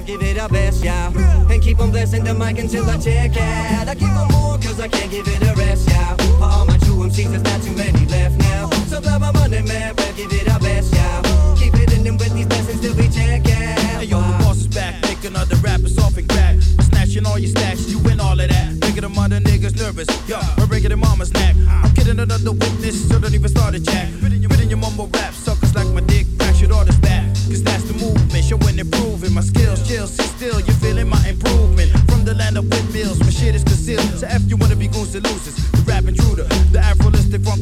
give it our best, yeah. And keep on blessing the mic until I check out.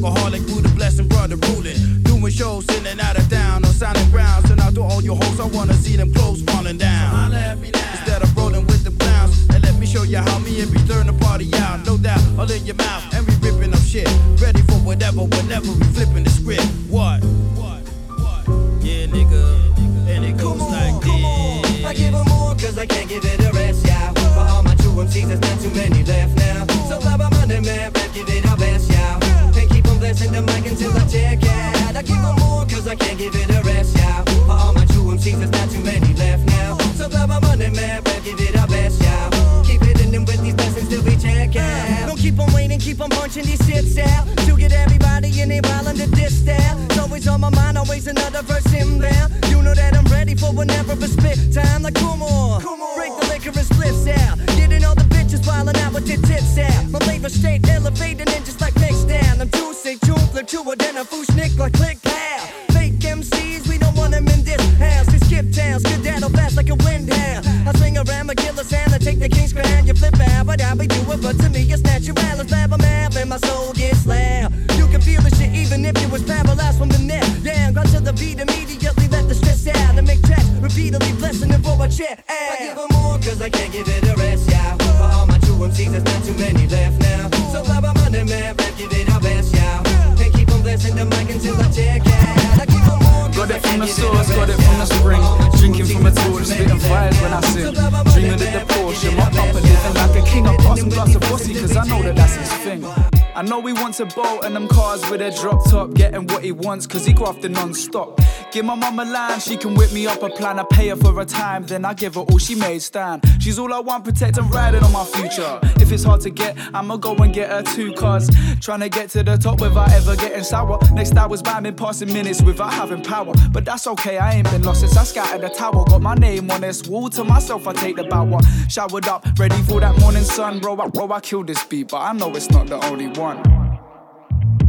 Funkaholic, Buddha blessing brother ruling. Doing shows in and out of town on silent grounds. And out to all your hoes, I wanna see them clothes falling down. Instead of rolling with the clowns, and let me show you how me and B turn the party out. No doubt, all in your mouth, and we ripping up shit. Ready for whatever, whenever we flipping the script. What? What? What? Yeah, nigga. And it goes Come on, like come on. this. I give 'em more cause I can't give it a rest, yeah. For all my true MCs, there's not too many left now. So grab my money, man, give it our best, yeah. And keep the mic until I check out. I give 'em more cause I can't give it a rest, yeah. For all my true MCs, there's not too many left now. So grab my money, man, rap, give it our best, yeah. Keep it in them with these blessings till we check out. Don't keep on waiting, keep on punching these shits out. To get everybody in there while to this style. It's always on my mind, always another verse inbound. You know that I'm ready for whenever a spit time. Like, come on, come on. break the liquor and spliffs out. Getting all the bitches wildin' out with their tits out. My labor state elevating and just too to it, then a foosh nick like click pow. Fake MCs, we don't want them in this house. They skip town, skedaddle fast like a wind hound. I swing around my killer's hand, I take the king's crown. You flip out, but I'll be doing, but to me it's natural. It's bad, I'm and my soul gets loud. You can feel the shit even if you was paralyzed from the neck down. Run to the beat immediately, let the stress out. And make tracks repeatedly blessing it for a check. I give 'em more cause I can't give it a rest, yeah. For all my true MCs, there's not too many left now. So grab my money, man, give it. And keep on blessing the mic until I check out. I give 'em more 'cause Got it from the give it a source, got it from the spring. For all my true Drinking from a torch, spitting fires when I sing. So grab my money, Dreaming of the Porsche, my papa living like a king. I pass him glass of pussy, cause I know that that's his thing. I know he wants a boat and them cars with a drop top, getting what he wants, cause he grafting non-stop. Give my mum a line, she can whip me up a plan. I pay her for her time, then I give her all she made stand. She's all I want, protect and riding on my future. If it's hard to get, I'ma go and get her two cars. Trying to get to the top without ever getting sour. Next I was been passing minutes without having power. But that's okay, I ain't been lost since I scattered the tower. Got my name on this wall to myself, I take the bower. Showered up, ready for that morning sun. Bro, I, bro, I killed this beat, but I know it's not the only one.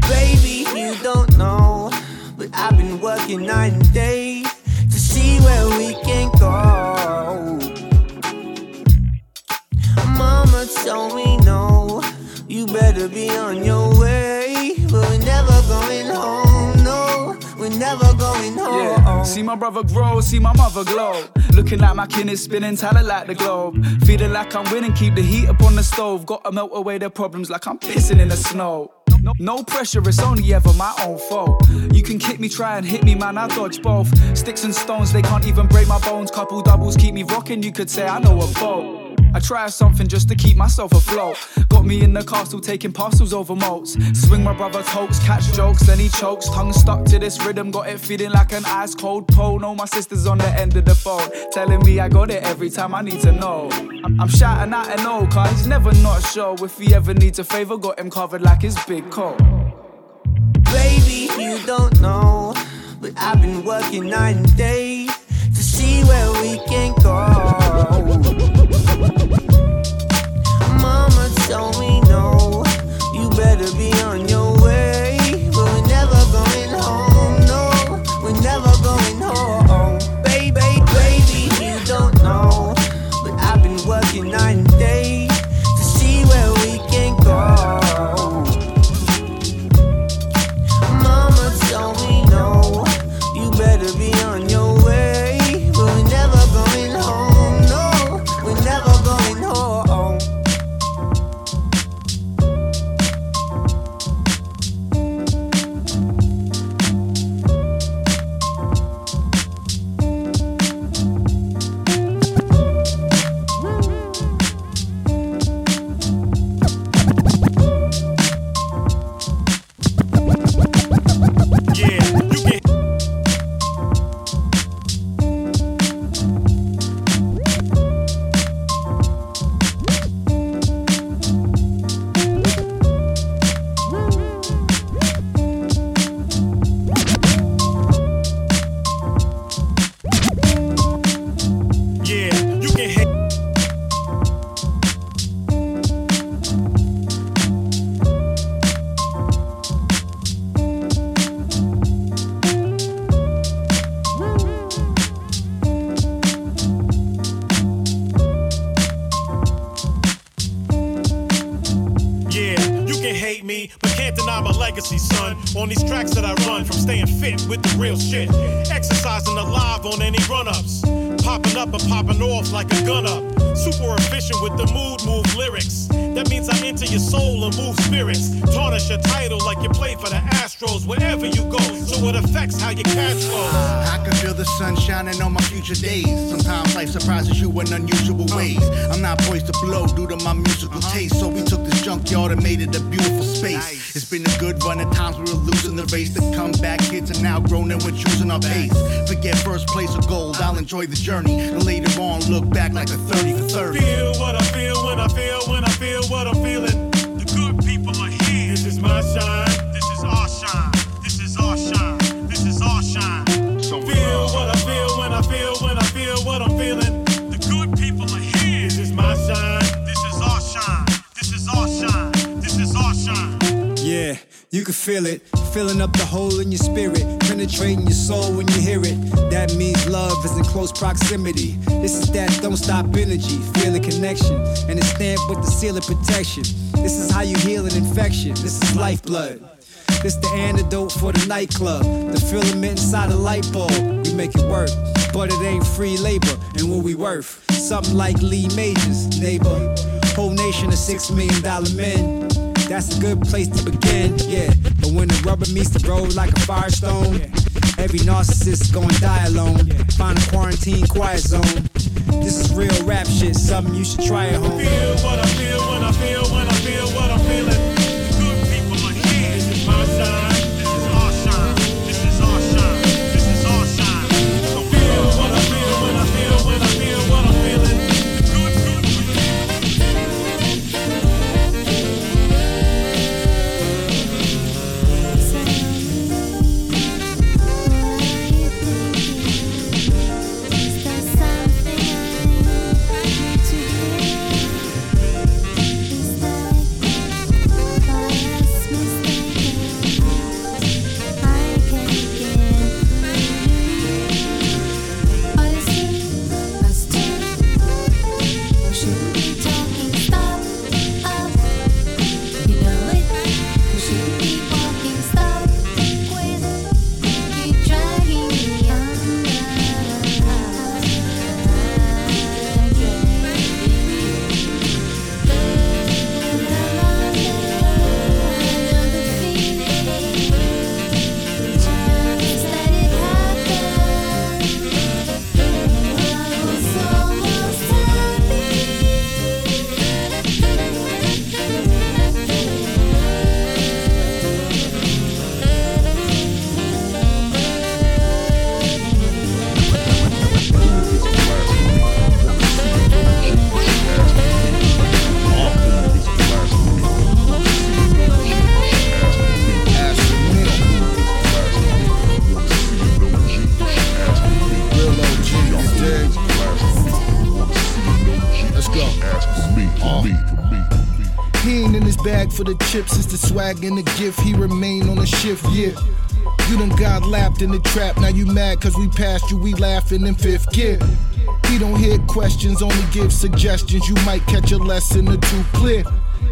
Baby, you don't know, but I've been working night and day to see where we can go. Mama told me no, you better be on your way, see my brother grow, see my mother glow. Looking like my kin is spinning, talent like the globe. Feeling like I'm winning, keep the heat up on the stove. Gotta melt away the problems like I'm pissing in the snow. No, pressure, it's only ever my own fault. You can kick me, try and hit me, man, I dodge both. Sticks and stones, they can't even break my bones. Couple doubles keep me rocking, you could say I know a boat. I try something just to keep myself afloat. Got me in the castle taking parcels over moats. Swing my brother's hoax, catch jokes, then he chokes. Tongue stuck to this rhythm, got it feeling like an ice cold pole. No, my sister's on the end of the phone, telling me I got it every time I need to know. I'm, I'm shouting out and no, cause he's never not sure. If he ever needs a favor, got him covered like his big coat. Baby, you don't know, but I've been working night and day to see where we can go. Told me no, you better be That means I your soul and move spirits. Tarnish your title like you played for the Astros wherever you go. So it affects how your cash flows. I can feel the sun shining on my future days. Sometimes life surprises you in unusual ways. I'm not poised to blow due to my musical uh-huh. taste. So we took this junkyard and made it a beautiful space. It's been a good run at times we were losing the race. The comeback kids are now grown and we're choosing our pace. Forget first place or gold, I'll enjoy the journey. And later on, look back like a 30 for 30. Feel what I feel when I feel when I feel what I'm feeling. You can feel it, filling up the hole in your spirit, penetrating your soul when you hear it. That means love is in close proximity. This is that don't stop energy, feel the connection, and it's stamped with the seal of protection. This is how you heal an infection. This is lifeblood. This the antidote for the nightclub. The filament inside a light bulb. We make it work, but it ain't free labor. And what we worth? Something like Lee Majors, neighbor. Whole nation of six million dollar men. That's a good place to begin, yeah. But when the rubber meets the road like a firestone, every narcissist gonna die alone. Find a quarantine quiet zone. This is real rap shit, something you should try at home. Feel what I feel I feel I feel what feeling. Bag for the chips, it's the swag and the gift. He remain on the shift, yeah. You done got lapped in the trap, now you mad cause we passed you, we laughing in fifth gear. He don't hear questions, only give suggestions. You might catch a lesson or two clear.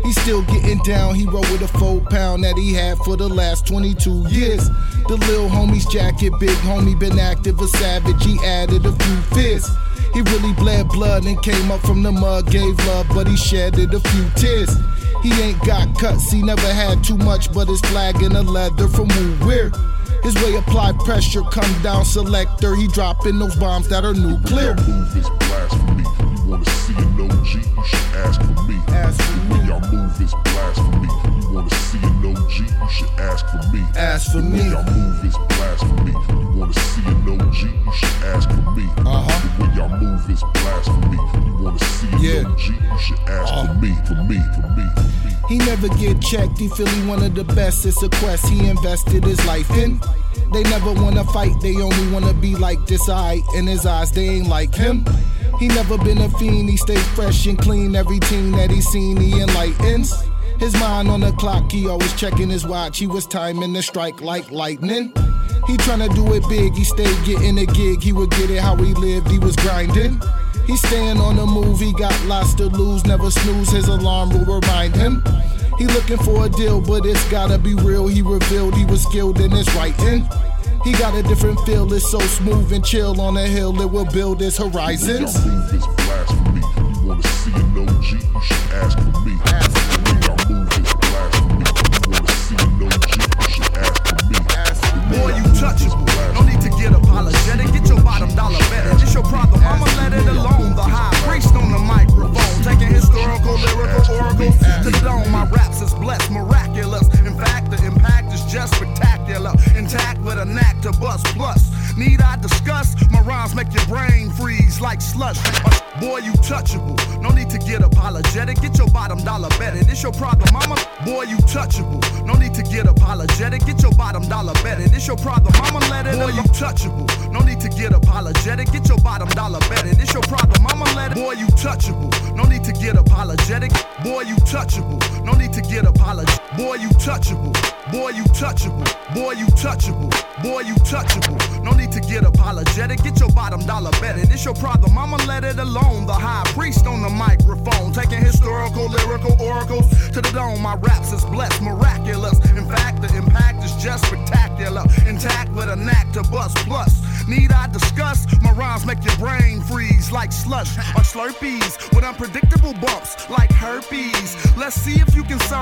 He still getting down, he roll with a four pound that he had for the last 22 years. The lil homie's jacket, big homie been active, a savage, he added a few fears. He really bled blood and came up from the mud, gave love, but he shedded a few tears. He ain't got cuts, he never had too much, but his flag in the leather from Woo Weird. His way apply pressure, come down selector. He dropping those bombs that are nuclear. Move is blasphemy. You wanna see an OG? You should ask for me. Ask for The way y'all move is blasphemy. You wanna see an OG? You should ask for me. Ask for The way me. y'all move is blasphemy. You wanna see an OG? You should ask for me. Uh-huh. The way y'all move is blasphemy. You wanna see an Yeah. OG? You should ask Uh. for me. For me. For me. For me. He never get checked, he feel he one of the best. It's a quest he invested his life in. They never wanna fight, they only wanna be like this. I in his eyes, they ain't like him. He never been a fiend, he stay fresh and clean. Every team that he seen, he enlightens. His mind on the clock, he always checking his watch. He was timing the strike like lightning. He tryna do it big, he stayed getting a gig. He would get it how he lived, he was grinding. He staying on the move, he got lots to lose, never snooze, his alarm will remind him. He looking for a deal, but it's gotta be real. He revealed he was skilled in his writing. He got a different feel, it's so smooth and chill on a hill, it will build his horizons. Move is blasphemy. You wanna see an OG? You should ask for me. Ask for me. Move is blasphemy. You wanna see an OG? You should ask for me. Ask for me. Boy, you touchable. No need to get apologetic. Get your bottom dollar better. It's your problem. I'ma let it alone.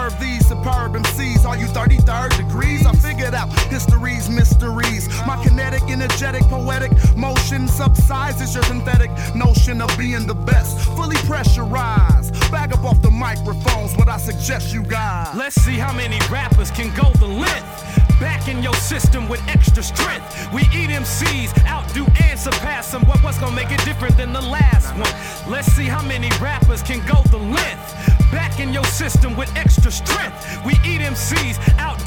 Serve these superb MCs. Are you 33rd degrees? I figured out history's mysteries. My kinetic, energetic, poetic motion subsides your synthetic notion of being the best. Fully pressurized. Back up off the microphones, what I suggest you guys. Let's see how many rappers can go the length. Back in your system with extra strength. We eat MCs, outdo and surpass them. What, what's gonna make it different than the last one? Let's see how many rappers can go the length. Back in your system with extra strength. We eat MCs,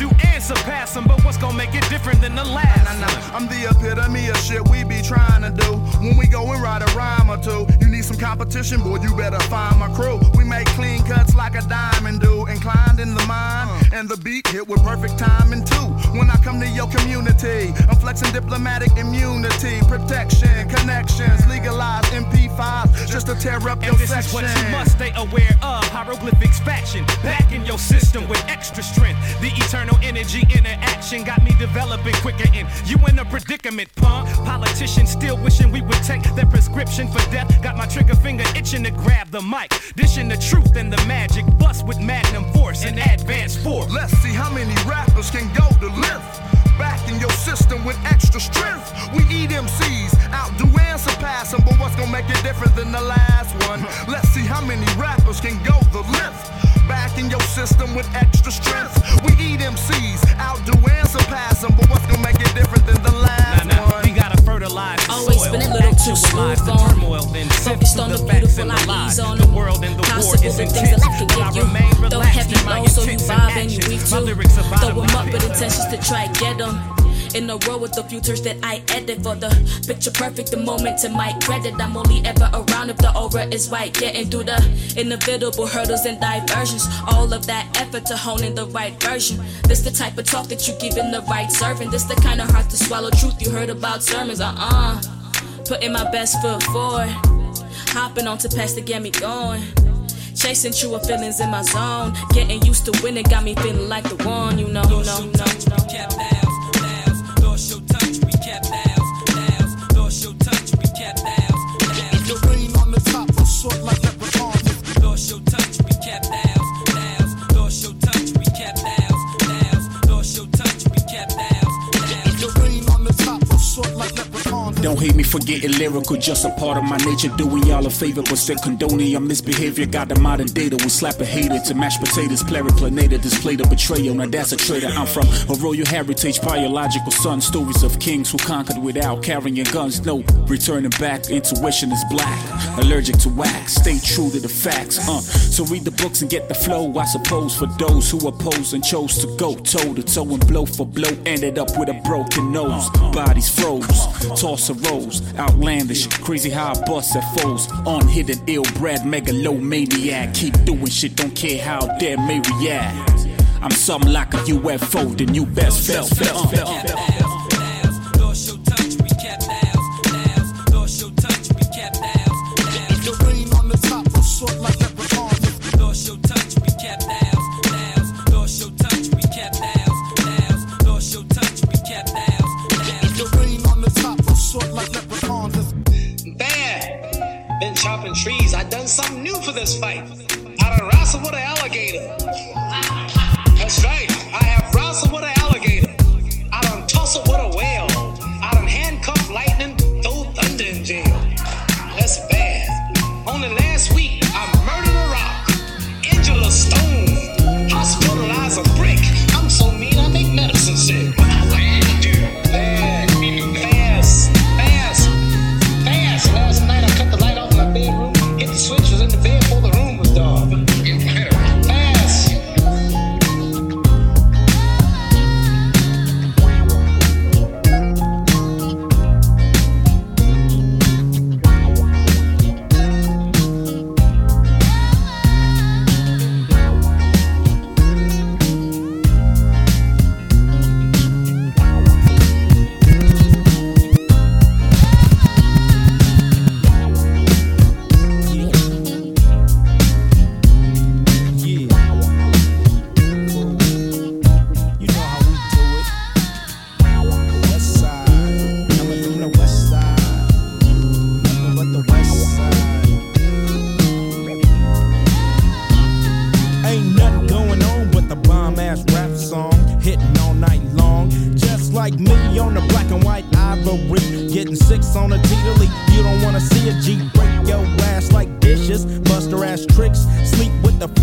outdo and surpass them. But what's gonna make it different than the last Nah, nah, I'm the epitome of shit we be trying to do. When we go and write a rhyme or two, you need some competition, boy, you better find my crew. We make clean cuts like a diamond do, inclined in the mind, uh. and the beat hit with perfect timing too. When I come to your community, I'm flexing diplomatic immunity, protection, connections, legalized MP5s just to tear up your And this section. is what you must stay aware of. Hieroglyphics faction. Back in your system with extra strength. The eternal energy interaction got me developing quicker. And you in a predicament, punk. Politicians still wishing we would take their prescription for death. Got my trigger finger itching to grab the mic. Dishing the truth and the magic. Bust with magnum force and advance force. Let's see how many rappers can go the lift. Back in your system with extra strength. We eat MCs, outdo and surpass them. But what's gonna make it different than the last one? Let's see how many rappers can go the length. Back in your system with extra strength. We eat MCs, outdo and surpass them. But what's gonna make it different than the last Nah, nah, one? we gotta fertilize the Always soil. been a little too Actualize smooth the on. turmoil, then sift Focused through on the facts beautiful, and I lies. on The world and the war Possible is the things intense. that life can But I give you. remain Throw relaxed heavy in my so you intents and vibe and you actions. weak My too. lyrics are Throw them up with intentions to try get them. In a row with the futures that I edit for the picture perfect, the moment to my credit. I'm only ever around if the aura is white. Getting through the inevitable hurdles and diversions. All of that effort to hone in the right version. This the type of talk that you give in the right serving. This the kind of hard to swallow truth you heard about sermons. Uh uh Putting my best foot forward. Hopping on to past to get me going. Chasing truer feelings in my zone. Getting used to winning got me feeling like the one, you know, you know, you know, you know. Don't hate me for getting lyrical, just a part of my nature. Doing y'all a favor, but still condoning your misbehavior. Got the modern data, we slap a hater to mashed potatoes. Pluriplanator, display the betrayal. Now that's a traitor. I'm from a royal heritage, biological son. Stories of kings who conquered without carrying guns. No, returning back, intuition is black. Allergic to wax, stay true to the facts. Uh, so read the books and get the flow. I suppose for those who oppose and chose to go toe to toe and blow for blow, ended up with a broken nose. Bodies froze, toss rose, outlandish, crazy how I bust at foes. Unhidden, ill bred, megalomaniac. Keep doing shit, don't care how dead may react. I'm something like a UFO, the new best felt. felt,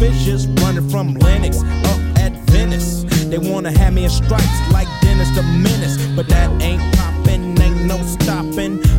suspicious, running from Lennox up at Venice. They wanna have me in stripes like Dennis the Menace, but that ain't poppin', ain't no stoppin'.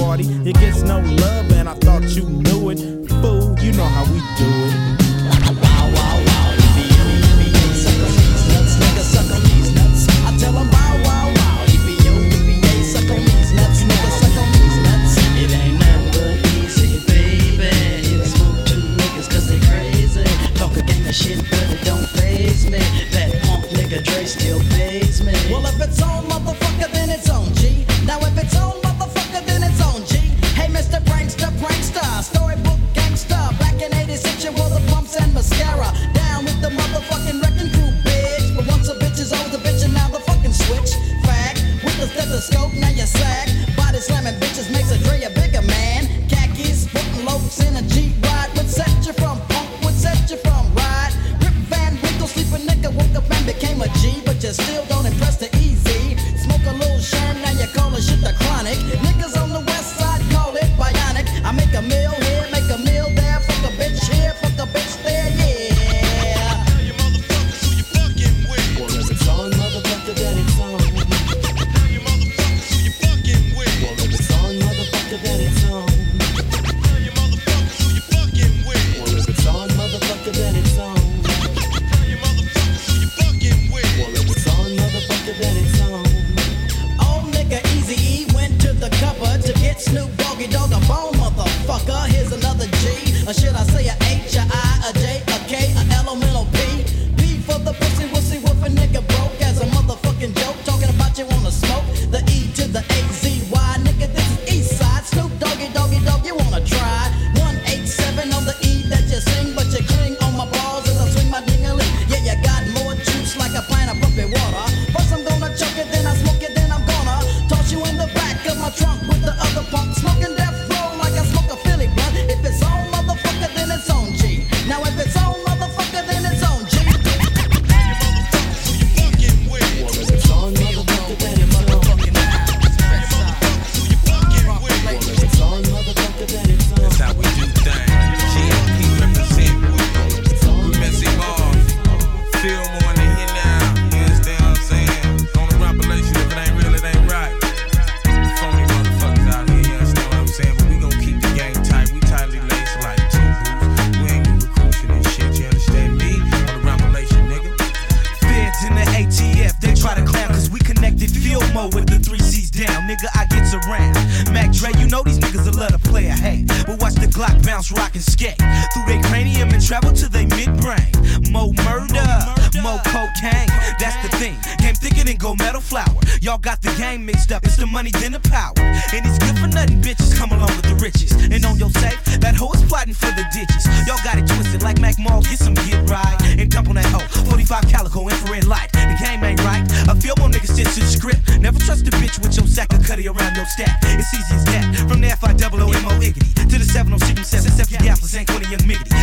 party. It gets no love became a G, but you still don't. and it's good for nothing, bitches. Come along with the riches, and on your safe, that hoe is plotting for the ditches. Y'all got it twisted like Mac Mall, get some get right, and dump on that hoe. 45 calico, infrared light, the game ain't right. A few more niggas stick to the script. Never trust a bitch with your sack of cutty around your stack. It's easy as that. From the F I double O M O Iggity to the 706 from 7 7 Gaffles ain't 20 young miggity.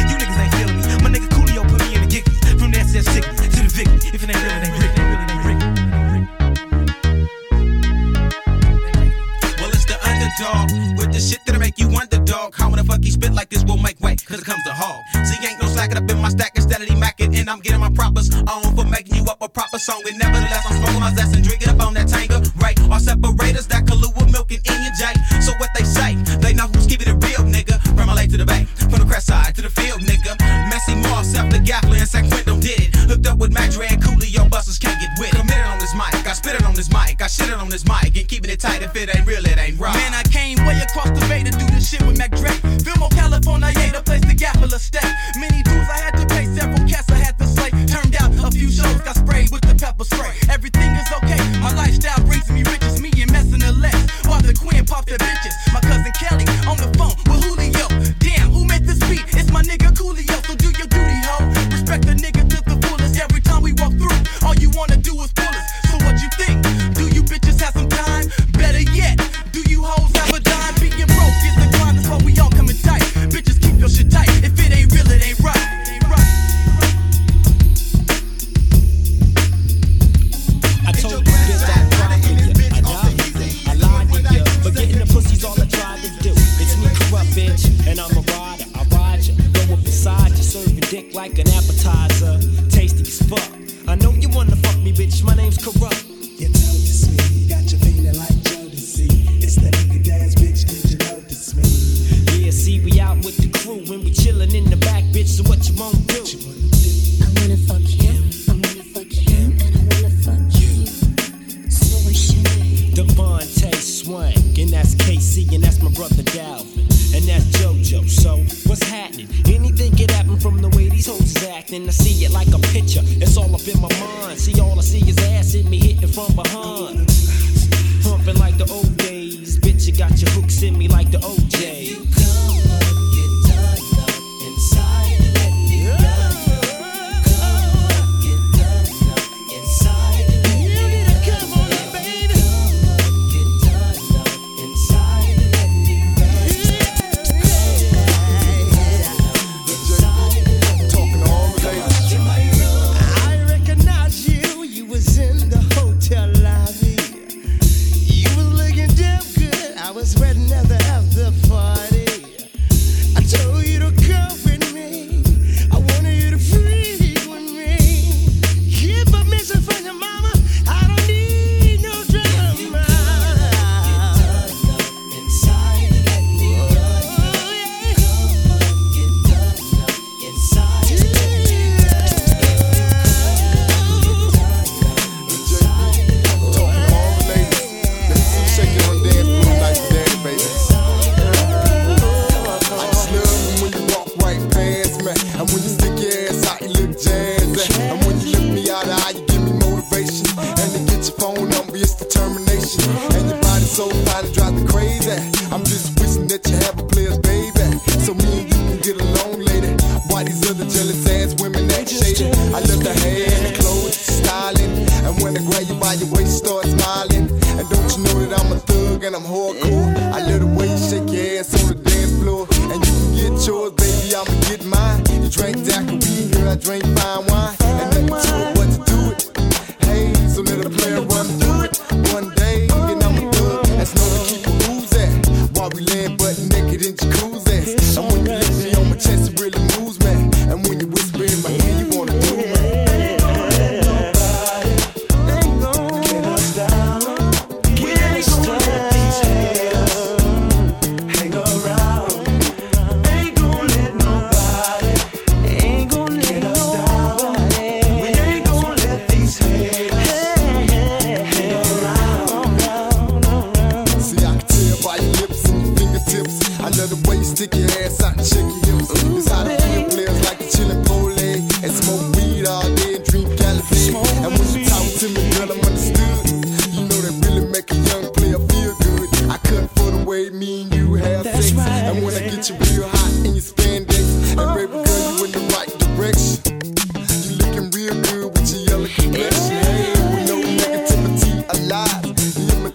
the back, bitch, so what you wanna do? I wanna fuck you. I wanna fuck you, and I wanna fuck you. So Swank, and that's K-Ci, and that's my brother Dalvin, and that's JoJo. So what's happening? Anything can happen from the way these hoes is acting. I see it like a picture. It's all up in my mind. See, all I see is ass in me hitting from behind, pumping like the old days. Bitch, you got your hooks in me like the OJ.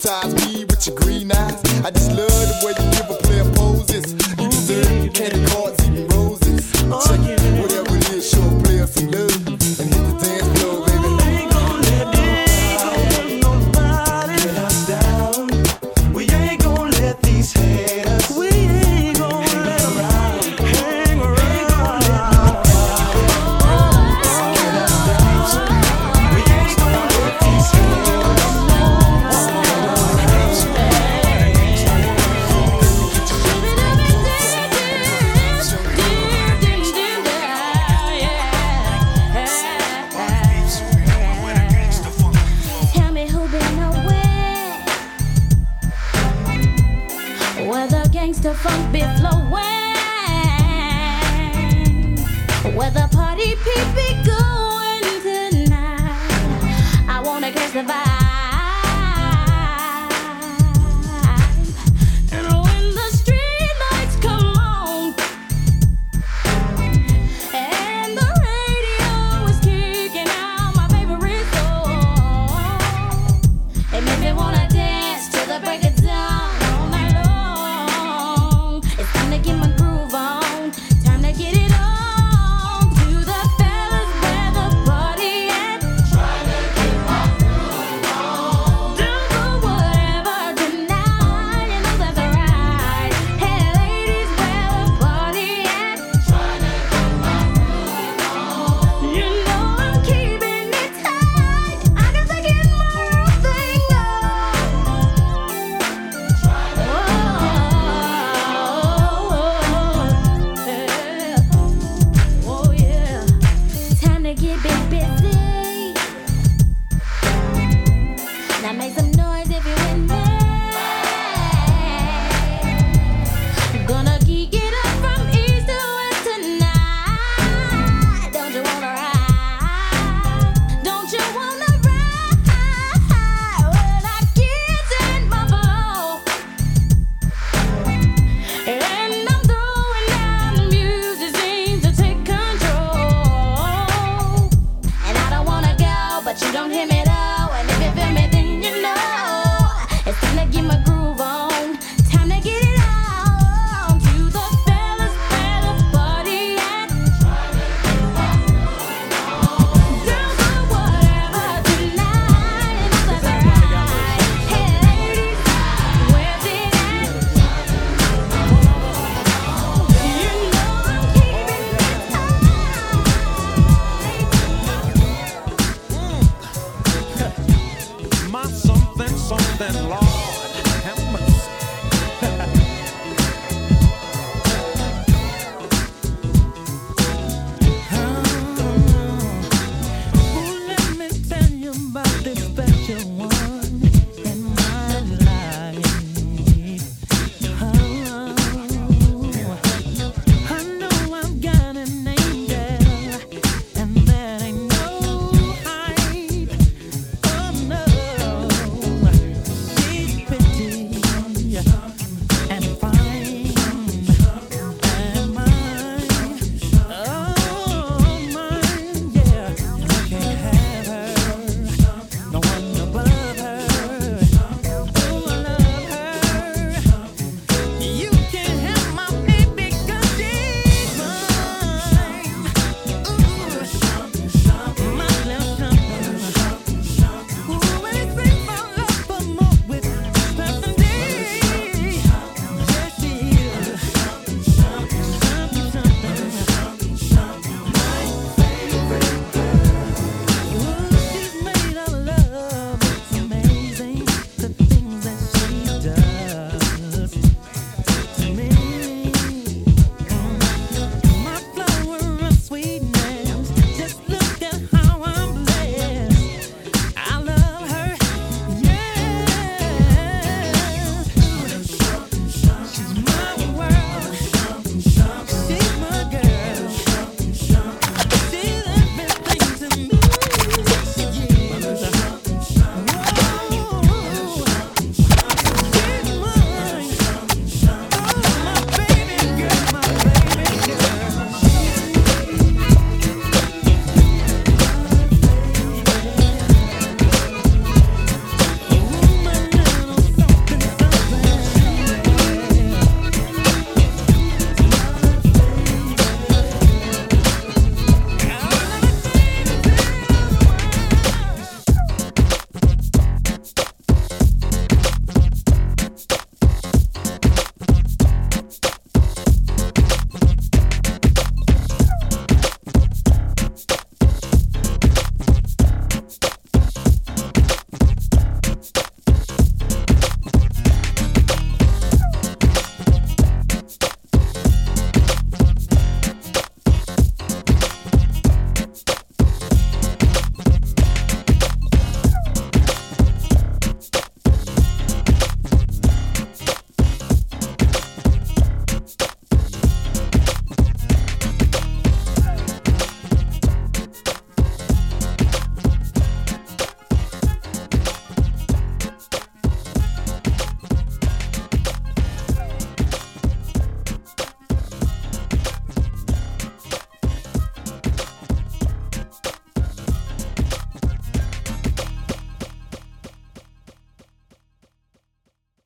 hypnotize me with your green eyes. I just love